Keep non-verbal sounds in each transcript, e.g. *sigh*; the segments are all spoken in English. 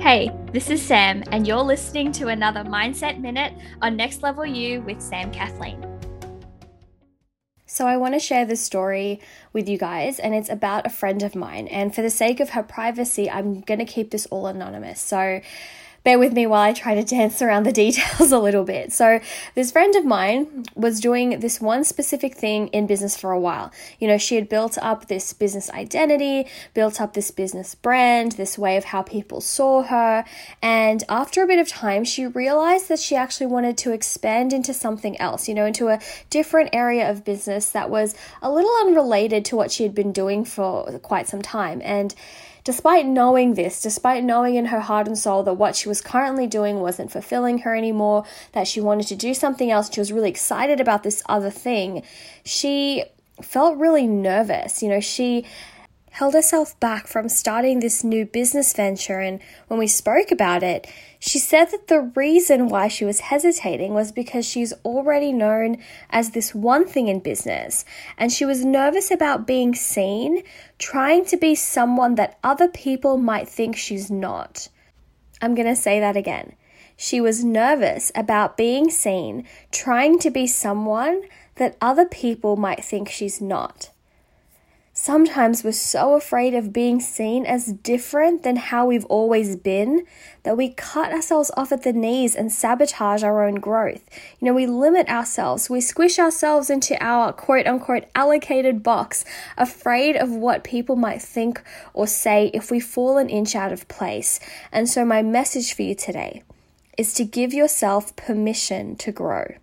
Hey, this is Sam, and you're listening to another Mindset Minute on Next Level You with Sam Kathleen. So, I want to share this story with you guys, and it's about a friend of mine. And for the sake of her privacy, I'm going to keep this all anonymous. So, bear with me while I try to dance around the details *laughs* a little bit. So, this friend of mine was doing this one specific thing in business for a while. You know, she had built up this business identity, built up this business brand, this way of how people saw her. And after a bit of time, she realized that she actually wanted to expand into something else, you know, into a different area of business that was a little unrelated to what she had been doing for quite some time. And Despite knowing this, despite knowing in her heart and soul that what she was currently doing wasn't fulfilling her anymore, that she wanted to do something else, she was really excited about this other thing, she felt really nervous. You know, she held herself back from starting this new business venture. And when we spoke about it, she said that the reason why she was hesitating was because she's already known as this one thing in business. And she was nervous about being seen, trying to be someone that other people might think she's not. I'm going to say that again. She was nervous about being seen, trying to be someone that other people might think she's not. Sometimes we're so afraid of being seen as different than how we've always been that we cut ourselves off at the knees and sabotage our own growth. You know, we limit ourselves, we squish ourselves into our quote unquote allocated box, afraid of what people might think or say if we fall an inch out of place. And so, my message for you today is to give yourself permission to grow.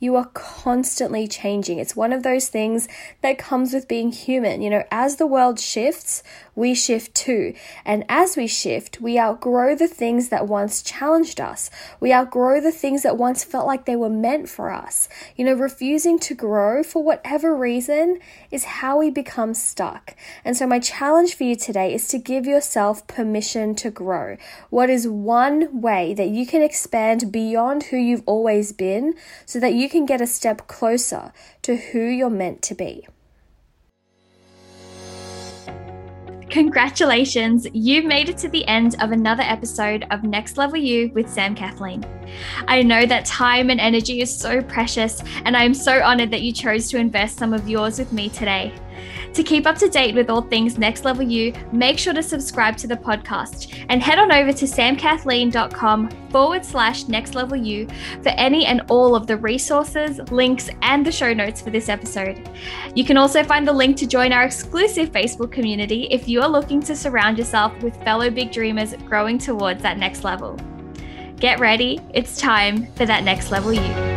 You are constantly changing. It's one of those things that comes with being human. You know, as the world shifts, we shift too. And as we shift, we outgrow the things that once challenged us. We outgrow the things that once felt like they were meant for us. You know, refusing to grow for whatever reason is how we become stuck. And so, my challenge for you today is to give yourself permission to grow. What is one way that you can expand beyond who you've always been so that you you can get a step closer to who you're meant to be. Congratulations, you've made it to the end of another episode of Next Level You with Sam Kathleen. I know that time and energy is so precious, and I am so honored that you chose to invest some of yours with me today. To keep up to date with all things Next Level You, make sure to subscribe to the podcast and head on over to samkathleen.com forward slash next level you for any and all of the resources, links, and the show notes for this episode. You can also find the link to join our exclusive Facebook community if you are looking to surround yourself with fellow big dreamers growing towards that next level. Get ready, it's time for that next level you.